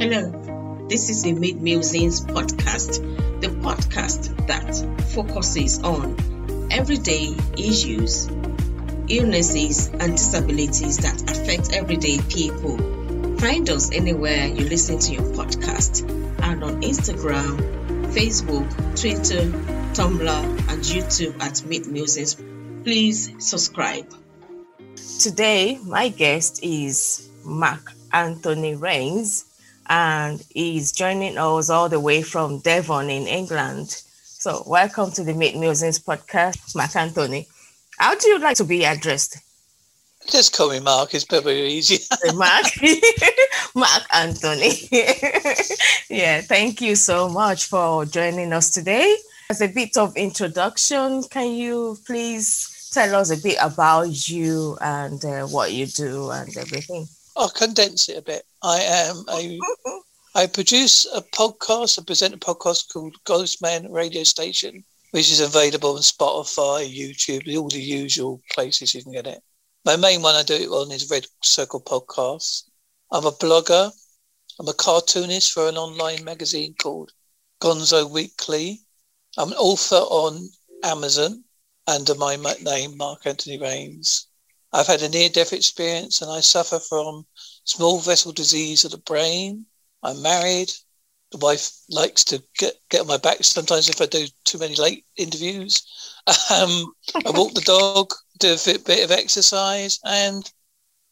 Hello, this is the Mid Musings podcast, the podcast that focuses on everyday issues, illnesses, and disabilities that affect everyday people. Find us anywhere you listen to your podcast and on Instagram, Facebook, Twitter, Tumblr, and YouTube at Mid Musings. Please subscribe. Today, my guest is Mark Anthony Raines and he's joining us all the way from Devon in England. So, welcome to the Mid Musings podcast, Mark Anthony. How do you like to be addressed? Just call me Mark, it's probably easier. Mark, Mark Anthony. yeah, thank you so much for joining us today. As a bit of introduction, can you please tell us a bit about you and uh, what you do and everything? I'll condense it a bit. I am a I produce a podcast, I present a podcast called Ghostman Radio Station, which is available on Spotify, YouTube, all the usual places you can get it. My main one I do it on is Red Circle Podcast. I'm a blogger. I'm a cartoonist for an online magazine called Gonzo Weekly. I'm an author on Amazon under my name, Mark Anthony Raines. I've had a near death experience and I suffer from small vessel disease of the brain. I'm married. The wife likes to get, get on my back sometimes if I do too many late interviews. Um, I walk the dog, do a bit of exercise, and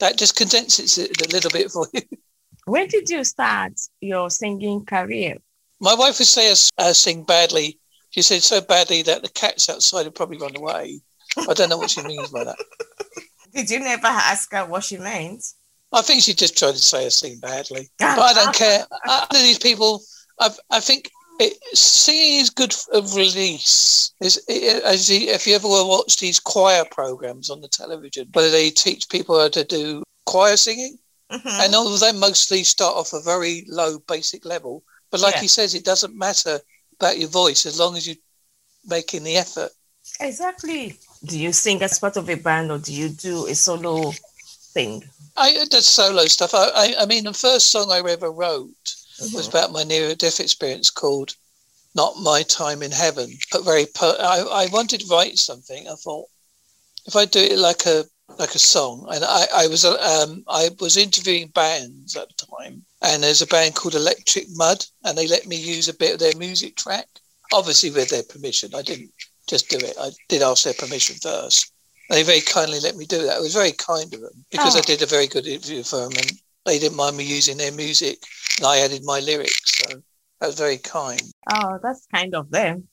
that just condenses it a little bit for you. When did you start your singing career? My wife would say I sing badly. She said so badly that the cats outside would probably run away. I don't know what she means by that. Did you never ask her what she meant? I think she just tried to say a sing badly, but I don't care. Under these people, i I think it, singing is good of release. Is as you, if you ever watch these choir programs on the television, where they teach people how to do choir singing, mm-hmm. and all of them mostly start off a very low basic level. But like yeah. he says, it doesn't matter about your voice as long as you're making the effort. Exactly. Do you sing as part of a band or do you do a solo thing? I did solo stuff. I, I, I mean, the first song I ever wrote mm-hmm. was about my near death experience called "Not My Time in Heaven." But very, per- I, I wanted to write something. I thought if I do it like a like a song, and I, I was um, I was interviewing bands at the time, and there's a band called Electric Mud, and they let me use a bit of their music track, obviously with their permission. I didn't just do it. I did ask their permission first. They very kindly let me do that. It was very kind of them because oh. I did a very good interview for them and they didn't mind me using their music and I added my lyrics. So that was very kind. Oh, that's kind of them.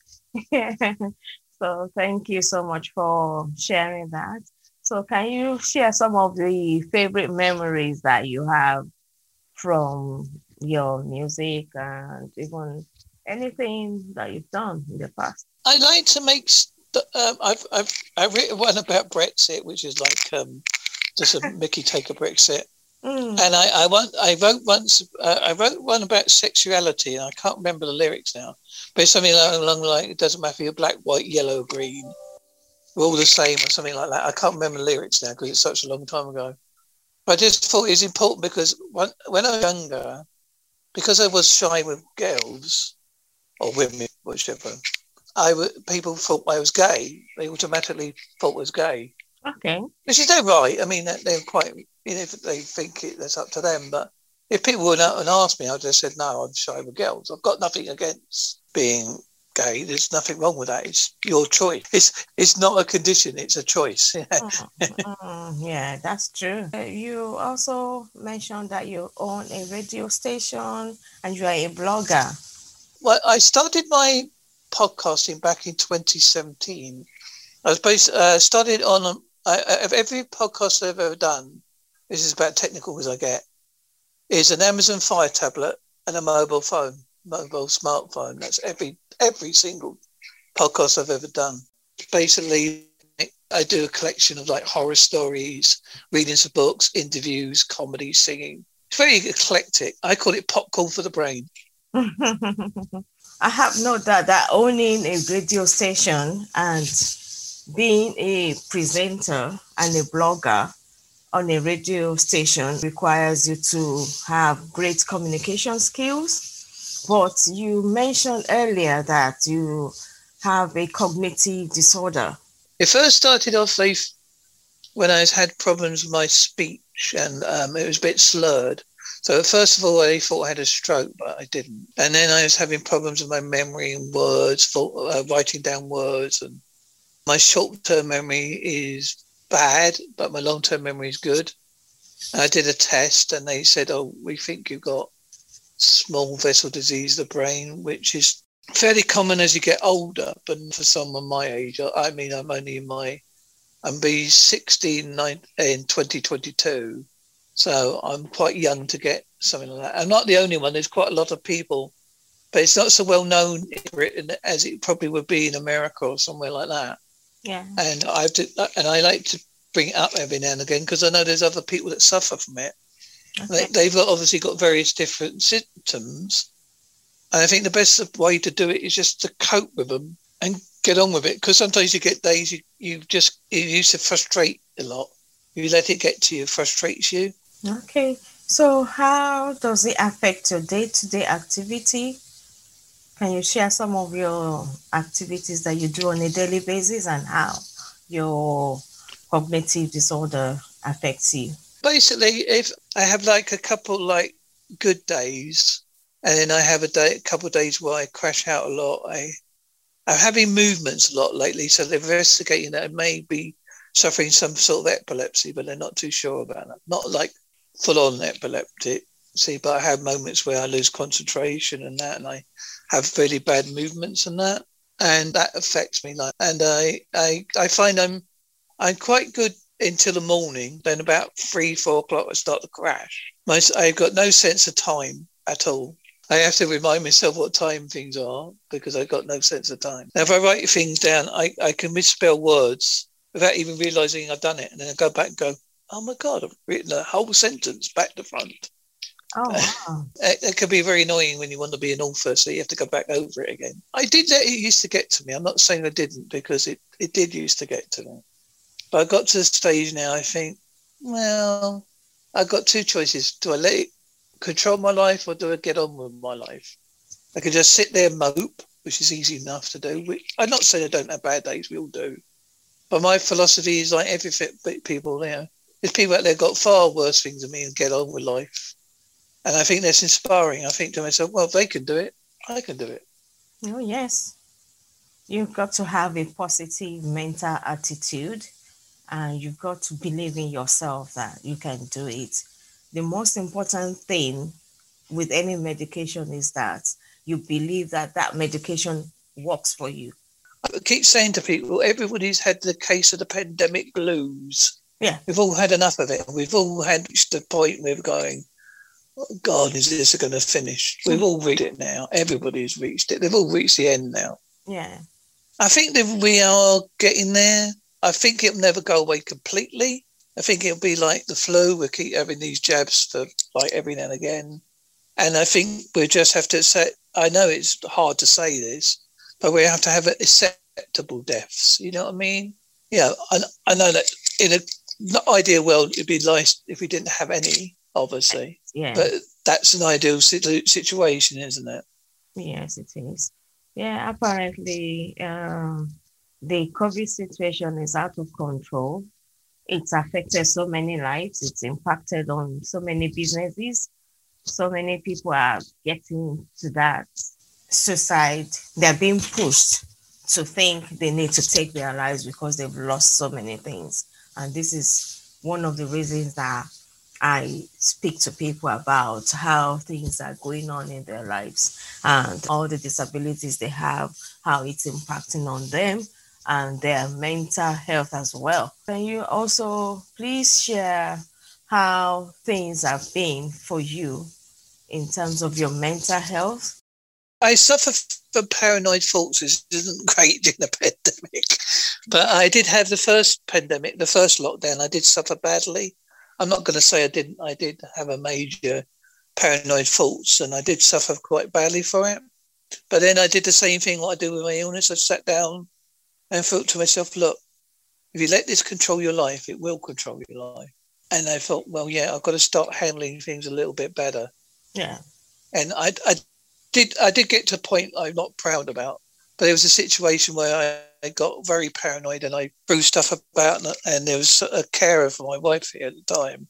so thank you so much for sharing that. So can you share some of the favorite memories that you have from your music and even anything that you've done in the past? I like to make. Um, I've I've I've written one about Brexit, which is like um, just a Mickey take a Brexit. Mm. And I, I, want, I wrote once, uh, I wrote one about sexuality, and I can't remember the lyrics now, but it's something along, along like it doesn't matter if you're black, white, yellow, green, we're all the same, or something like that. I can't remember the lyrics now because it's such a long time ago. But I just thought it was important because when, when I was younger, because I was shy with girls or women, whichever, I w- people thought I was gay. They automatically thought I was gay. Okay. Which is no right. I mean, they're quite, you know, if they think it, that's up to them. But if people would and asked me, I'd just said, no, I'm shy with girls. I've got nothing against being gay. There's nothing wrong with that. It's your choice. It's it's not a condition. It's a choice. mm, yeah, that's true. Uh, you also mentioned that you own a radio station and you are a blogger. Well, I started my podcasting back in 2017. I was based, uh, started on um, every podcast I've ever done. This is about technical as I get. Is an Amazon Fire tablet and a mobile phone, mobile smartphone. That's every every single podcast I've ever done. Basically, I do a collection of like horror stories, readings of books, interviews, comedy, singing. It's very eclectic. I call it popcorn for the brain. I have no doubt that owning a radio station and being a presenter and a blogger on a radio station requires you to have great communication skills. But you mentioned earlier that you have a cognitive disorder. It first started off when I had problems with my speech and um, it was a bit slurred. So first of all, I thought I had a stroke, but I didn't. And then I was having problems with my memory and words, for, uh, writing down words. And my short-term memory is bad, but my long-term memory is good. I did a test, and they said, "Oh, we think you've got small vessel disease of the brain, which is fairly common as you get older. But for someone my age, I mean, I'm only in my, I'm be 16 in 2022." So I'm quite young to get something like that. I'm not the only one. There's quite a lot of people, but it's not so well known in Britain as it probably would be in America or somewhere like that. Yeah. And I've to, and I like to bring it up every now and again because I know there's other people that suffer from it. Okay. They, have obviously got various different symptoms, and I think the best way to do it is just to cope with them and get on with it. Because sometimes you get days you, you just you used to frustrate a lot. You let it get to you, frustrates you, Okay. So, how does it affect your day to day activity? Can you share some of your activities that you do on a daily basis and how your cognitive disorder affects you? Basically, if I have like a couple like good days, and then I have a day, a couple days where I crash out a lot, I I'm having movements a lot lately, so they're investigating that I may be suffering some sort of epilepsy, but they're not too sure about that. Not like full on epileptic. See, but I have moments where I lose concentration and that, and I have really bad movements and that, and that affects me. Like, and I, I, I find I'm, I'm quite good until the morning. Then about three, four o'clock, I start to crash. My, I've got no sense of time at all. I have to remind myself what time things are because I've got no sense of time. Now, if I write things down, I, I can misspell words without even realizing I've done it. And then I go back and go, oh my God, I've written a whole sentence back to front. Oh, uh, wow. it, it can be very annoying when you want to be an author, so you have to go back over it again. I did let it used to get to me. I'm not saying I didn't because it, it did used to get to me. But I got to the stage now, I think, well, I've got two choices. Do I let it control my life or do I get on with my life? I can just sit there and mope, which is easy enough to do. I'm not saying I don't have bad days, we all do. But my philosophy is like every fit people, you know, there's people out there got far worse things than me and get on with life. And I think that's inspiring. I think to myself, well, if they can do it, I can do it. Oh, yes. You've got to have a positive mental attitude and you've got to believe in yourself that you can do it. The most important thing with any medication is that you believe that that medication works for you. I keep saying to people, everybody's had the case of the pandemic blues. Yeah. We've all had enough of it. We've all had the point where we're going, oh God, is this going to finish? Hmm. We've all reached it now. Everybody's reached it. They've all reached the end now. Yeah. I think that we are getting there. I think it'll never go away completely. I think it'll be like the flu. We'll keep having these jabs for like every now and again. And I think we just have to say, I know it's hard to say this, but we have to have acceptable deaths. You know what I mean? Yeah, I, I know that in a ideal world, it'd be nice if we didn't have any, obviously. Yeah. But that's an ideal situation, isn't it? Yes, it is. Yeah, apparently, um, the COVID situation is out of control. It's affected so many lives. It's impacted on so many businesses. So many people are getting to that suicide. They're being pushed to think they need to take their lives because they've lost so many things. And this is one of the reasons that I speak to people about how things are going on in their lives and all the disabilities they have, how it's impacting on them and their mental health as well. Can you also please share how things have been for you in terms of your mental health? I suffer from paranoid thoughts, which isn't great in a pandemic. But I did have the first pandemic, the first lockdown. I did suffer badly. I'm not going to say I didn't. I did have a major paranoid thoughts, and I did suffer quite badly for it. But then I did the same thing what I do with my illness. I sat down and thought to myself, look, if you let this control your life, it will control your life. and I thought, well, yeah, I've got to start handling things a little bit better. Yeah. And I, I did, I did get to a point I'm not proud about, but there was a situation where I, I got very paranoid and I threw stuff about, and, and there was a carer for my wife here at the time.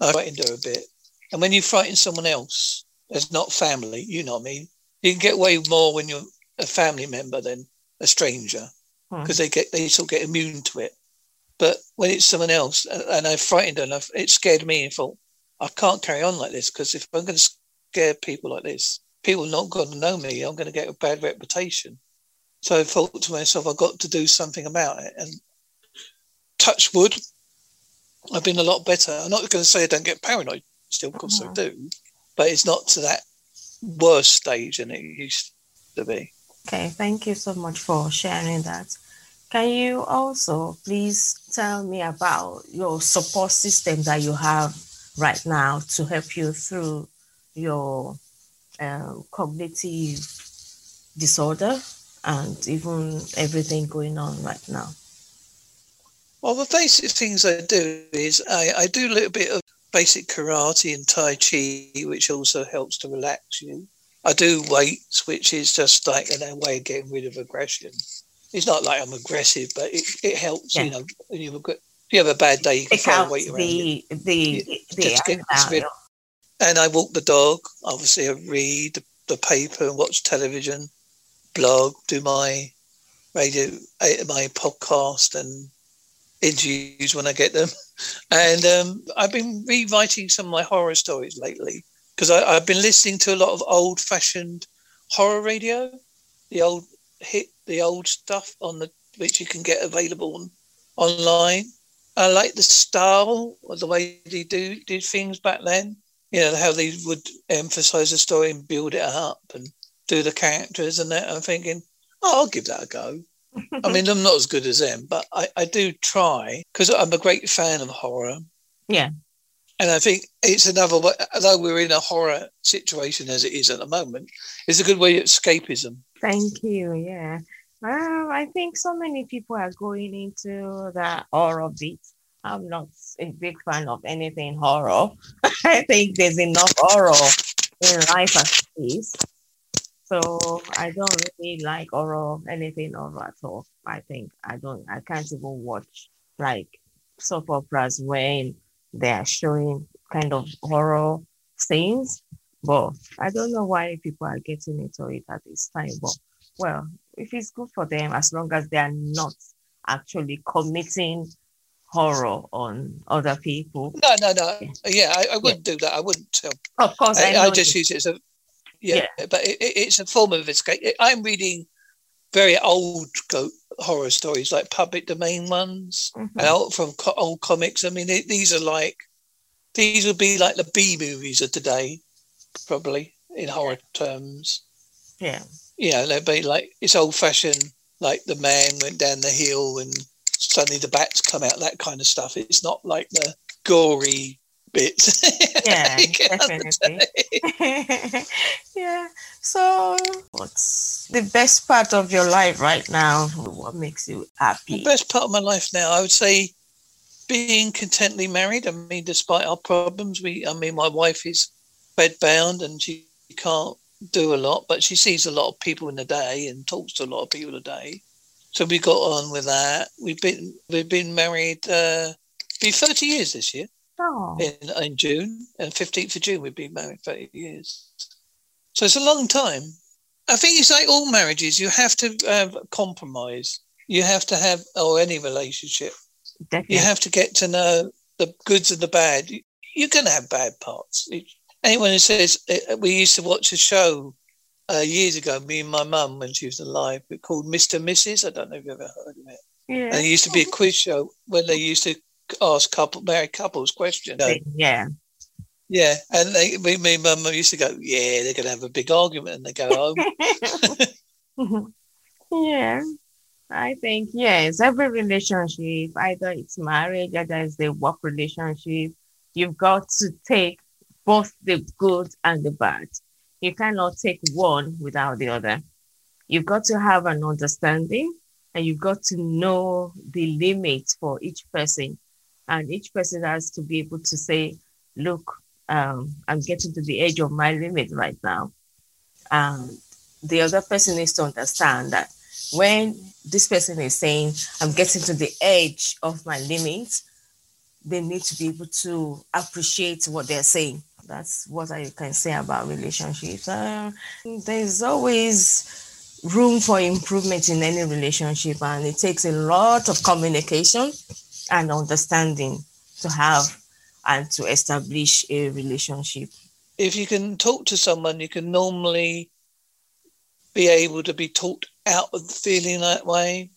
I frightened her a bit, and when you frighten someone else, it's not family, you know what I mean. You can get away more when you're a family member than a stranger because hmm. they get they still get immune to it. But when it's someone else, and I frightened enough, it scared me and thought, I can't carry on like this because if I'm going to scare people like this, people are not going to know me. I'm going to get a bad reputation. So I thought to myself, I've got to do something about it. And touch wood, I've been a lot better. I'm not going to say I don't get paranoid still, of course mm-hmm. I do, but it's not to that worse stage than it used to be. Okay, thank you so much for sharing that. Can you also please tell me about your support system that you have right now to help you through your um, cognitive disorder and even everything going on right now? Well, the basic things I do is I, I do a little bit of basic karate and Tai Chi, which also helps to relax you. I do weights, which is just like a way of getting rid of aggression it's not like I'm aggressive, but it, it helps. Yeah. You know, when you've got if you have a bad day, you can throw weight around the, it. The, the, and I walk the dog. Obviously, I read the paper and watch television, blog, do my radio, eh, my podcast, and interviews when I get them. And um, I've been rewriting some of my horror stories lately because I've been listening to a lot of old-fashioned horror radio, the old hit the old stuff on the which you can get available on, online. I like the style of the way they do did things back then. You know how they would emphasize the story and build it up and do the characters and that. I'm thinking, oh, I'll give that a go. I mean, I'm not as good as them, but I, I do try because I'm a great fan of horror. Yeah. And I think it's another way, although we're in a horror situation as it is at the moment, it's a good way of escapism. Thank you. Yeah. Well, I think so many people are going into the horror bit. I'm not a big fan of anything horror. I think there's enough horror in life as is. So I don't really like horror, anything horror at all. I think I don't, I can't even watch like soap operas when they are showing kind of horror scenes. But I don't know why people are getting into it at this time. But well, if it's good for them, as long as they are not actually committing horror on other people. No, no, no. Yeah, I, I wouldn't yeah. do that. I wouldn't. Um, of course, I, I, I just use it as a yeah, yeah. but it, it's a form of escape. I'm reading very old go- horror stories, like public domain ones, mm-hmm. out from co- old comics. I mean, it, these are like these would be like the B movies of today, probably in horror terms. Yeah know, they'd be like it's old fashioned, like the man went down the hill and suddenly the bats come out, that kind of stuff. It's not like the gory bits. Yeah, definitely. yeah. So, what's the best part of your life right now? What makes you happy? The best part of my life now, I would say, being contently married. I mean, despite our problems, we, I mean, my wife is bedbound and she can't do a lot, but she sees a lot of people in the day and talks to a lot of people a day. So we got on with that. We've been we've been married uh be thirty years this year. Oh. In in June. And fifteenth of June we've been married thirty years. So it's a long time. I think it's like all marriages, you have to have compromise. You have to have or any relationship. Definitely. You have to get to know the goods and the bad. You're gonna have bad parts anyone who says uh, we used to watch a show uh, years ago, me and my mum when she was alive, called Mr. and Mrs. I don't know if you've ever heard of it. Yeah. And it used to be a quiz show when they used to ask couple married couples questions. Yeah. Yeah, and they, me, me and mum used to go, yeah, they're going to have a big argument, and they go home. yeah, I think yes, every relationship, either it's marriage, either it's the work relationship, you've got to take both the good and the bad. You cannot take one without the other. You've got to have an understanding and you've got to know the limits for each person And each person has to be able to say, look, um, I'm getting to the edge of my limit right now. And the other person needs to understand that when this person is saying, I'm getting to the edge of my limit, they need to be able to appreciate what they're saying. That's what I can say about relationships. Uh, there's always room for improvement in any relationship, and it takes a lot of communication and understanding to have and to establish a relationship. If you can talk to someone, you can normally be able to be talked out of feeling that way.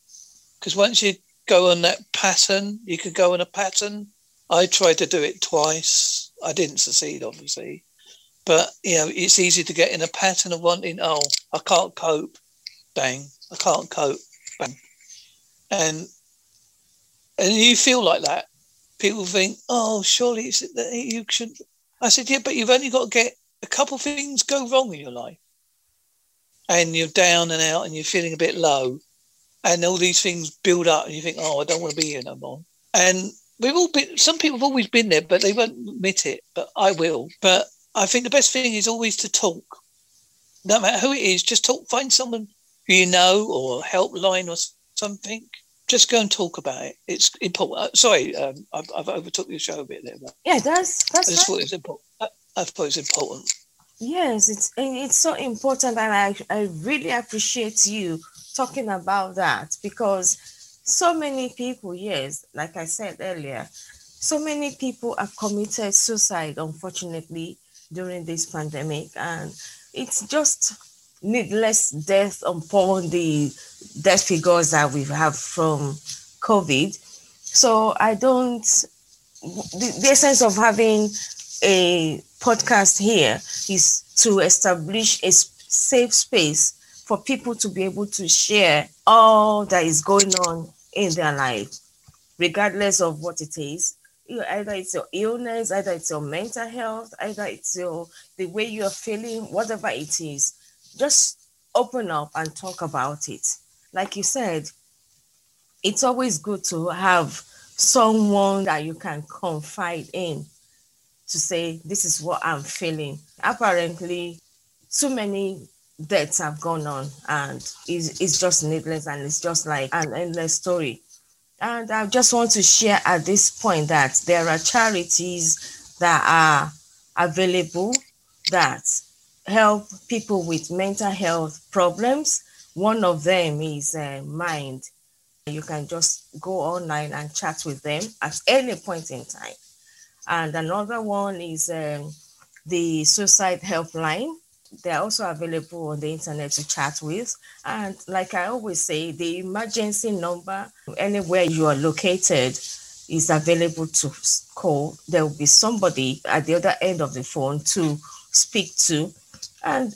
Because once you go on that pattern, you could go on a pattern. I tried to do it twice. I didn't succeed, obviously. But, you know, it's easy to get in a pattern of wanting, oh, I can't cope. Bang. I can't cope. Bang. And and you feel like that. People think, oh, surely it's that you should. I said, yeah, but you've only got to get a couple things go wrong in your life and you're down and out and you're feeling a bit low and all these things build up and you think, oh, I don't want to be here no more. And we've all been, some people have always been there, but they won't admit it, but I will. But I think the best thing is always to talk. No matter who it is, just talk, find someone you know or helpline or something. Just go and talk about it. It's important. Uh, sorry, um, I've, I've overtook your show a bit there. but Yeah, that's that's. I just thought it was important. I, I thought it was important. Yes, it's it's so important, and I I really appreciate you talking about that because so many people, yes, like I said earlier, so many people have committed suicide, unfortunately, during this pandemic, and it's just needless death upon the death figures that we have from COVID. So I don't the, the essence of having a podcast here is to establish a safe space for people to be able to share all that is going on in their life, regardless of what it is. Either it's your illness, either it's your mental health, either it's your the way you're feeling, whatever it is, just open up and talk about it. Like you said, it's always good to have someone that you can confide in to say, this is what I'm feeling. Apparently, too many deaths have gone on and it's, it's just needless and it's just like an endless story. And I just want to share at this point that there are charities that are available that help people with mental health problems. One of them is uh, Mind. You can just go online and chat with them at any point in time. And another one is um, the suicide helpline. They're also available on the internet to chat with. And like I always say, the emergency number, anywhere you are located, is available to call. There will be somebody at the other end of the phone to speak to. And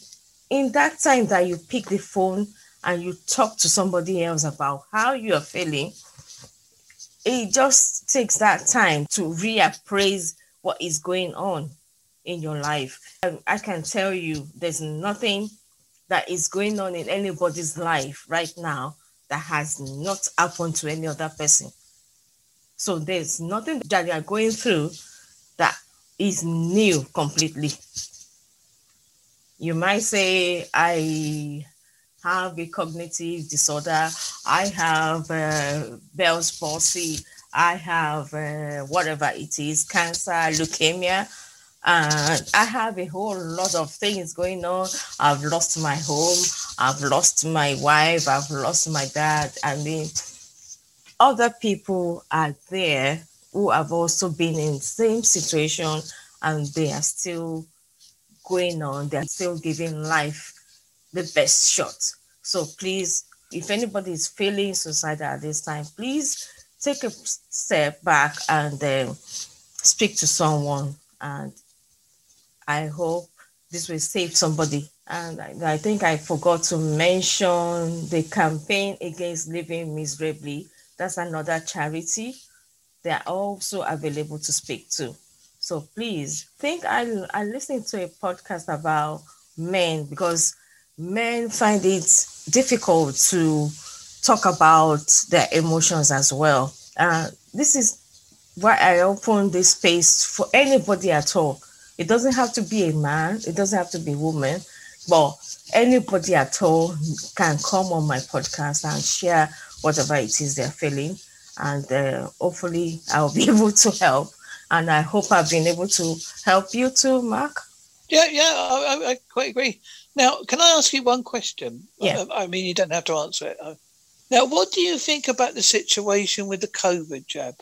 in that time that you pick the phone and you talk to somebody else about how you are feeling, it just takes that time to reappraise what is going on in your life. And I can tell you there's nothing that is going on in anybody's life right now that has not happened to any other person. So there's nothing that you are going through that is new completely. You might say, I have a cognitive disorder. I have uh, Bell's palsy. I have uh, whatever it is, cancer, leukemia. And I have a whole lot of things going on. I've lost my home. I've lost my wife. I've lost my dad. I mean, other people are there who have also been in the same situation and they are still going on. They're still giving life the best shot. So please, if anybody is feeling suicidal at this time, please take a step back and uh, speak to someone. And I hope this will save somebody. And I, I think I forgot to mention the campaign against living miserably. That's another charity. They are also available to speak to. So please think I I listened to a podcast about men because men find it difficult to talk about their emotions as well. Uh, this is why I open this space for anybody at all. It doesn't have to be a man, it doesn't have to be a woman, but anybody at all can come on my podcast and share whatever it is they're feeling. And uh, hopefully, I'll be able to help. And I hope I've been able to help you too, Mark. Yeah, yeah, I, I quite agree. Now, can I ask you one question? Yeah. I, I mean, you don't have to answer it. Now, what do you think about the situation with the COVID jab?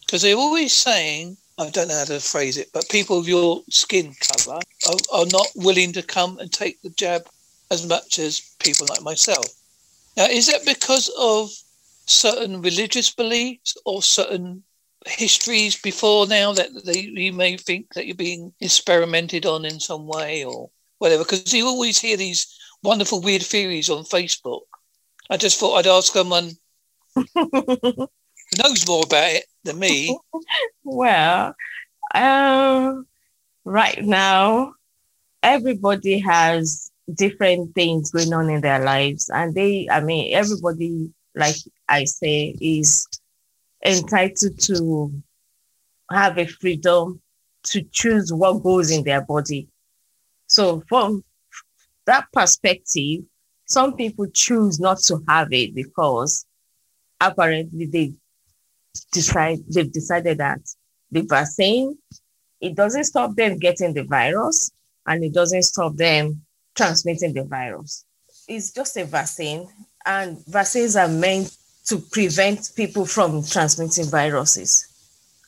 Because they're always saying, I don't know how to phrase it, but people of your skin colour are, are not willing to come and take the jab as much as people like myself. Now, is that because of certain religious beliefs or certain histories before now that they, you may think that you're being experimented on in some way or whatever? Because you always hear these wonderful, weird theories on Facebook. I just thought I'd ask someone knows more about it than me. well, um, right now, everybody has different things going on in their lives, and they, I mean, everybody, like I say, is entitled to have a freedom to choose what goes in their body. So, from that perspective, some people choose not to have it because apparently they decide they've decided that the vaccine it doesn't stop them getting the virus and it doesn't stop them transmitting the virus. It's just a vaccine, and vaccines are meant to prevent people from transmitting viruses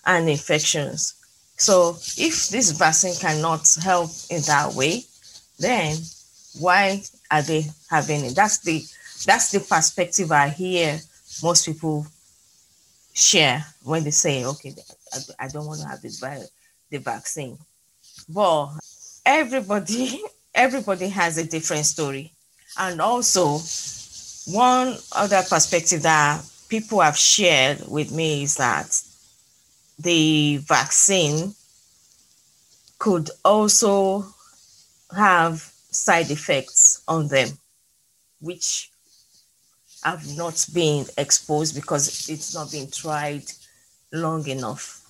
and infections. So, if this vaccine cannot help in that way, then why are they having it? That's the that's the perspective I hear most people share when they say, okay, I, don't want to have this virus, the vaccine. But everybody, everybody has a different story. And also, one other perspective that people have shared with me is that the vaccine could also have side effects on them, which have not been exposed because it's not been tried long enough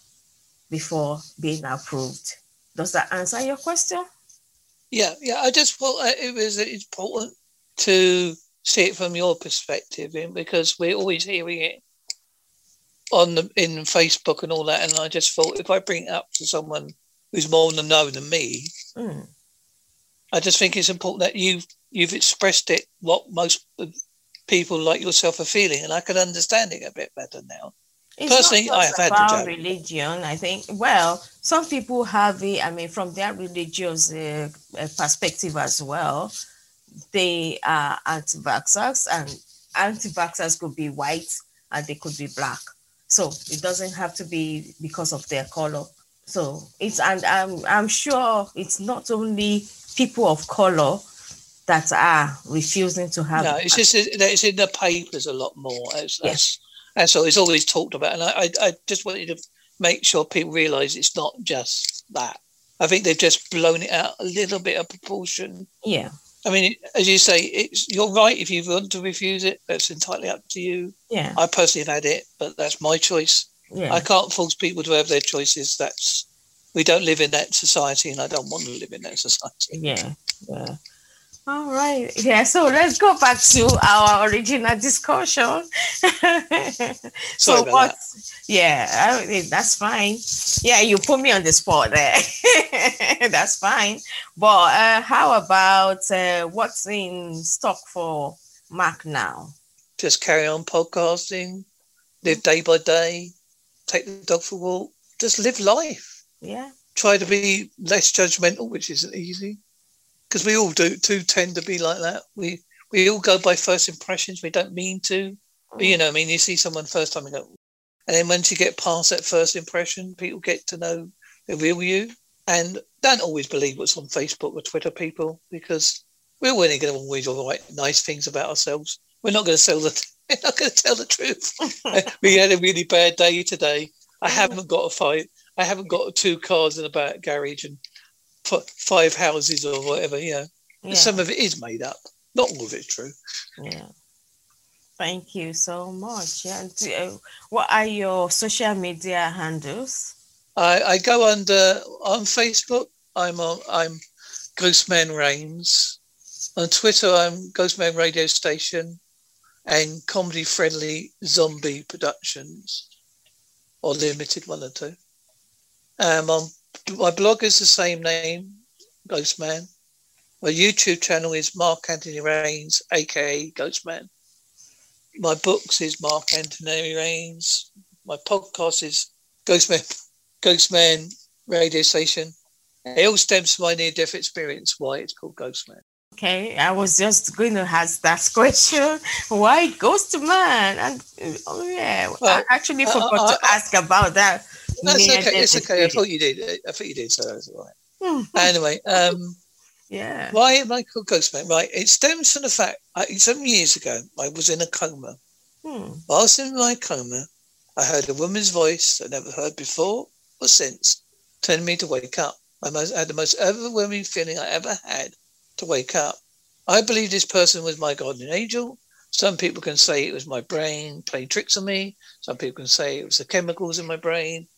before being approved. Does that answer your question? Yeah, yeah. I just thought it was important to see it from your perspective, because we're always hearing it on the in Facebook and all that. And I just thought if I bring it up to someone who's more in the know than me, mm. I just think it's important that you've you've expressed it what most people like yourself are feeling, and I can understand it a bit better now. It's Personally, I have had the joke. religion. I think. Well, some people have it. I mean, from their religious uh, uh, perspective as well, they are anti-vaxxers, and anti-vaxxers could be white and they could be black. So it doesn't have to be because of their color. So it's and I'm I'm sure it's not only people of color that are refusing to have. No, it's just it's in the papers a lot more. As, yes. And so it's always talked about. And I, I just wanted to make sure people realise it's not just that. I think they've just blown it out a little bit of proportion. Yeah. I mean, as you say, it's you're right. If you want to refuse it, that's entirely up to you. Yeah. I personally have had it, but that's my choice. Yeah. I can't force people to have their choices. That's we don't live in that society, and I don't want to live in that society. Yeah. Yeah. All right. Yeah. So let's go back to our original discussion. so what? That. Yeah, I that's fine. Yeah, you put me on the spot there. that's fine. But uh, how about uh, what's in stock for Mark now? Just carry on podcasting, live day by day, take the dog for a walk, just live life. Yeah. Try to be less judgmental, which isn't easy because we all do too tend to be like that. We we all go by first impressions. We don't mean to, but you know, I mean, you see someone first time and go, and then once you get past that first impression, people get to know the real you, and don't always believe what's on Facebook or Twitter, people, because we're only going to always write nice things about ourselves. We're not going to sell the. We're not going to tell the truth. we had a really bad day today. I haven't got a fight. I haven't got two cars in the back garage and five houses or whatever. You know, yeah. some of it is made up. Not all of it's true. Yeah. Thank you so much. Yeah. Uh, what are your social media handles? I, I go under on Facebook. I'm on. I'm Ghostman Raines. On Twitter, I'm Ghostman Radio Station, and comedy friendly Zombie Productions, or Limited, one or two. Um, on my blog is the same name, Ghostman. My YouTube channel is Mark Anthony Raines, aka Ghostman. My books is Mark Anthony Raines. My podcast is Ghostman, Ghostman Radio Station. It all stems from my near-death experience. Why it's called Ghostman. Okay, I was just going to ask that question. Why Ghost Man? And oh yeah, well, I actually forgot uh, uh, to ask about that. That's okay. It's okay. I thought you did. I thought you did. So that's all right. anyway, um, yeah. Why am I called Ghostman? Right. It stems from the fact I, some years ago I was in a coma. Hmm. Whilst in my coma, I heard a woman's voice I never heard before or since, telling me to wake up. I most, had the most overwhelming feeling I ever had to wake up. I believe this person was my guardian angel. Some people can say it was my brain playing tricks on me. Some people can say it was the chemicals in my brain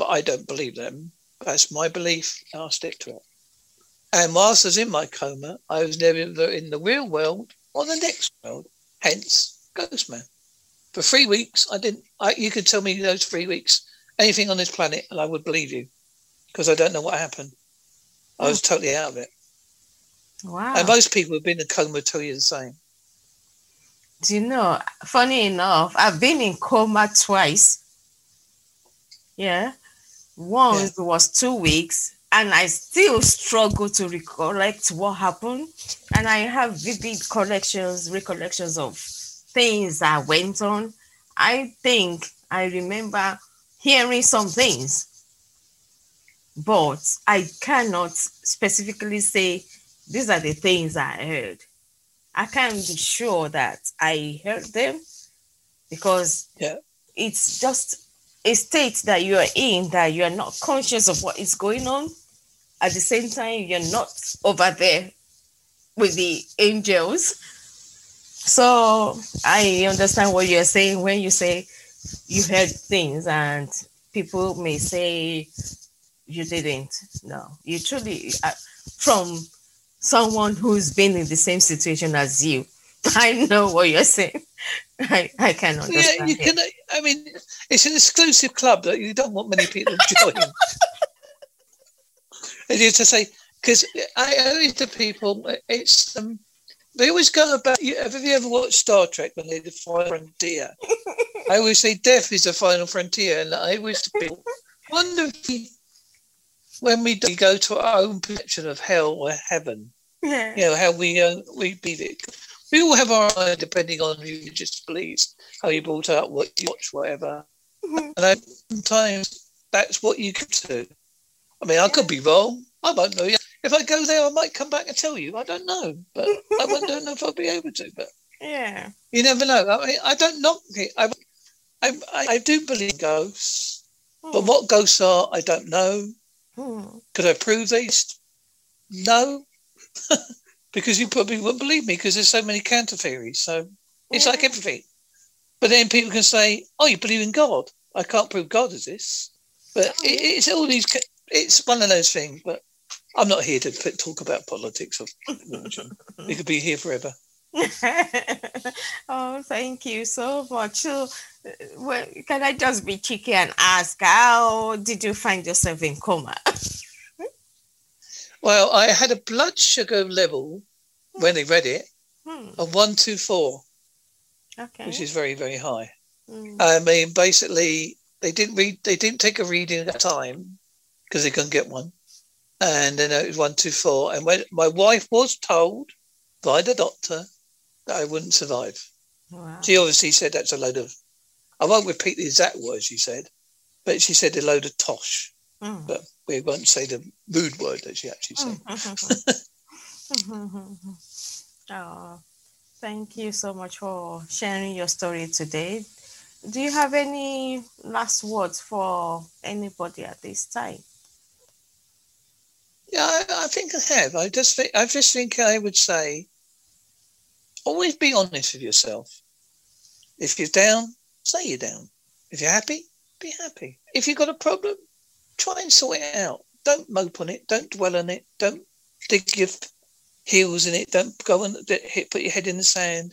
but I don't believe them. That's my belief, I'll stick to it. And whilst I was in my coma, I was never in the real world or the next world, hence Ghostman. For three weeks, I didn't. I, you could tell me those three weeks anything on this planet, and I would believe you, because I don't know what happened. I was hmm. totally out of it. Wow. And most people who've been in coma tell you the same. Do you know? Funny enough, I've been in coma twice. Yeah, once yeah. was two weeks, and I still struggle to recollect what happened. And I have vivid collections, recollections of things that went on. I think I remember hearing some things, but I cannot specifically say these are the things I heard. I can't be sure that I heard them because yeah. it's just a state that you are in that you are not conscious of what is going on. At the same time, you're not over there with the angels. So I understand what you're saying when you say you heard things and people may say you didn't. No, you truly, uh, from someone who's been in the same situation as you, I know what you're saying. I, I can understand. Yeah, you can. I mean, it's an exclusive club that you don't want many people to join. and you to say because I always to people, it's um, they always go about. Have you ever watched Star Trek when they the final frontier? I always say death is the final frontier, and I always people wonder if we, when we go to our own perception of hell or heaven, yeah. you know how we uh, we beat it we all have our own, depending on who you just believes, how you brought up, what you watch, whatever. Mm-hmm. And sometimes that's what you get do. I mean, I could be wrong. I won't know. Yet. If I go there, I might come back and tell you. I don't know, but I don't know if I'll be able to. But yeah, you never know. I mean, I don't knock it. I, I, I do believe ghosts, hmm. but what ghosts are, I don't know. Hmm. Could I prove these? No. because you probably wouldn't believe me because there's so many counter theories. So it's yeah. like everything. But then people can say, "Oh, you believe in God." I can't prove God exists, but oh. it, it's all these. It's one of those things. But I'm not here to talk about politics or religion. we could be here forever. oh, thank you so much. So, uh, well, can I just be cheeky and ask, how did you find yourself in coma? Well, I had a blood sugar level when they read it hmm. of one two four, okay, which is very very high. Hmm. I mean, basically, they didn't read, they didn't take a reading at the time because they couldn't get one, and then it was one two four. And when my wife was told by the doctor that I wouldn't survive, wow. she obviously said that's a load of. I won't repeat the exact words she said, but she said a load of tosh. Mm. But we won't say the rude word that she actually said. oh, thank you so much for sharing your story today. Do you have any last words for anybody at this time? Yeah, I, I think I have. I just think I just think I would say always be honest with yourself. If you're down, say you're down. If you're happy, be happy. If you've got a problem, try and sort it out. Don't mope on it. Don't dwell on it. Don't dig your heels in it. Don't go and put your head in the sand.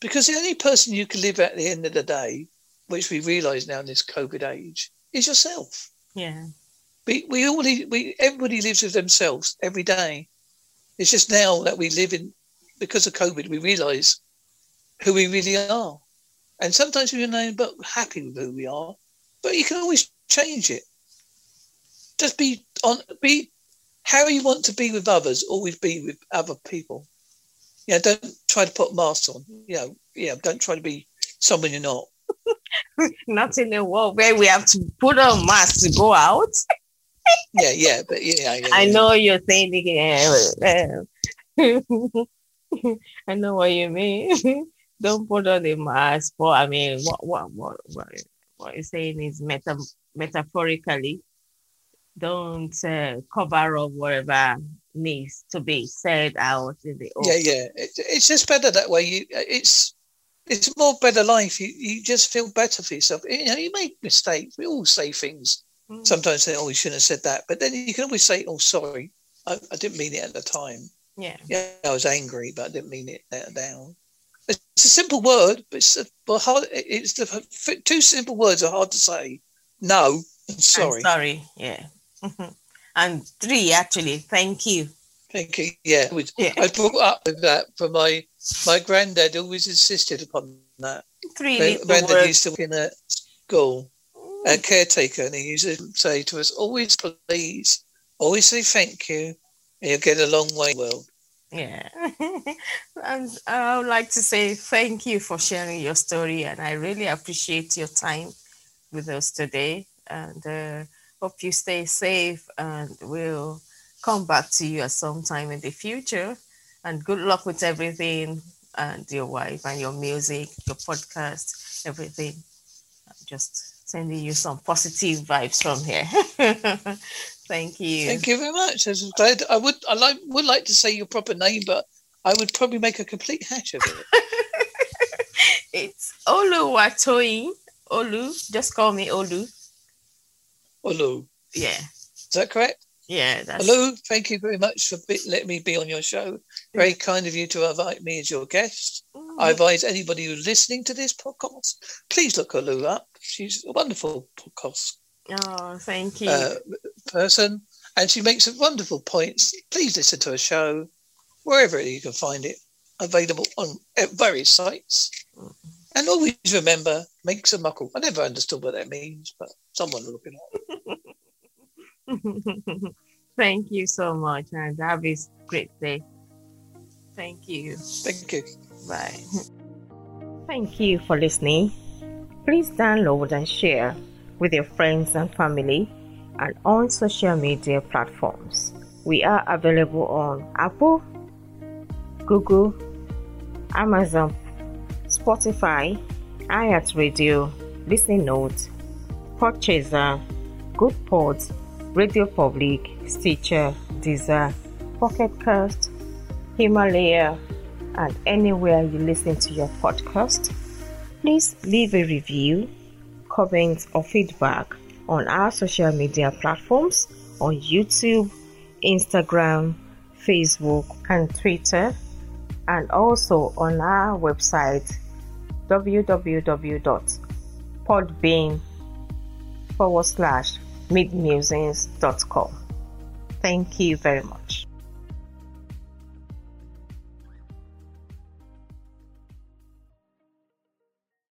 Because the only person you can live at the end of the day, which we realise now in this COVID age, is yourself. Yeah. We we all we everybody lives with themselves every day. It's just now that we live in because of COVID, we realise who we really are. And sometimes we're not but happy with who we are, but you can always change it. Just be on be how you want to be with others, always be with other people. Yeah, don't try to put masks on. You know, yeah, don't try to be someone you're not. not in a world where we have to put on masks to go out. yeah, yeah, but yeah, yeah I know you're saying again. I know what you mean. don't put on the mask. But I mean, what what what what, what you're saying is meta, metaphorically. Don't uh, cover up whatever needs to be said out in the open. Yeah, yeah. It, it's just better that way. You, it's it's more better life. You you just feel better for yourself. You know, you make mistakes. We all say things. Mm. Sometimes say, "Oh, you shouldn't have said that," but then you can always say, "Oh, sorry, I, I didn't mean it at the time." Yeah. Yeah, I was angry, but I didn't mean it down. It's a simple word, but it's a, well, hard. It's the two simple words are hard to say. No sorry. I'm sorry, yeah. And three actually. Thank you. Thank you. Yeah, yeah. I brought up with that for my my granddad. Always insisted upon that. Three. My granddad words. used to work in a school, a caretaker, and he used to say to us, "Always please, always say thank you, and you'll get a long way." Well, yeah. and I would like to say thank you for sharing your story. And I really appreciate your time with us today. And uh, hope you stay safe. And we'll come back to you at some time in the future. And good luck with everything and your wife and your music, your podcast, everything. I'm just sending you some positive vibes from here. Thank you. Thank you very much. I was glad. I would. I like, would like to say your proper name, but I would probably make a complete hash of it. it's Olu Oluwatoyin. Olu. Just call me Olu. Olu. Yeah. Is that correct? Yeah. That's... Hello. Thank you very much for letting me be on your show. Very kind of you to invite me as your guest. Mm. I advise anybody who's listening to this podcast, please look Olu up. She's a wonderful podcast Oh, thank you. Uh, person, and she makes some wonderful points. Please listen to her show wherever you can find it, available on various sites. And always remember, make some muckle. I never understood what that means, but someone will look it up. Thank you so much, and have a great day. Thank you. Thank you. Bye. Thank you for listening. Please download and share with your friends and family and on social media platforms. We are available on Apple, Google, Amazon, Spotify, iHeartRadio, Listening Notes, Podchaser, Good Pods, Radio Public, Stitcher, Deezer, Pocket Cast, Himalaya, and anywhere you listen to your podcast. Please leave a review comments, or feedback on our social media platforms on YouTube, Instagram, Facebook, and Twitter, and also on our website www.podbean forward slash midmusings.com. Thank you very much.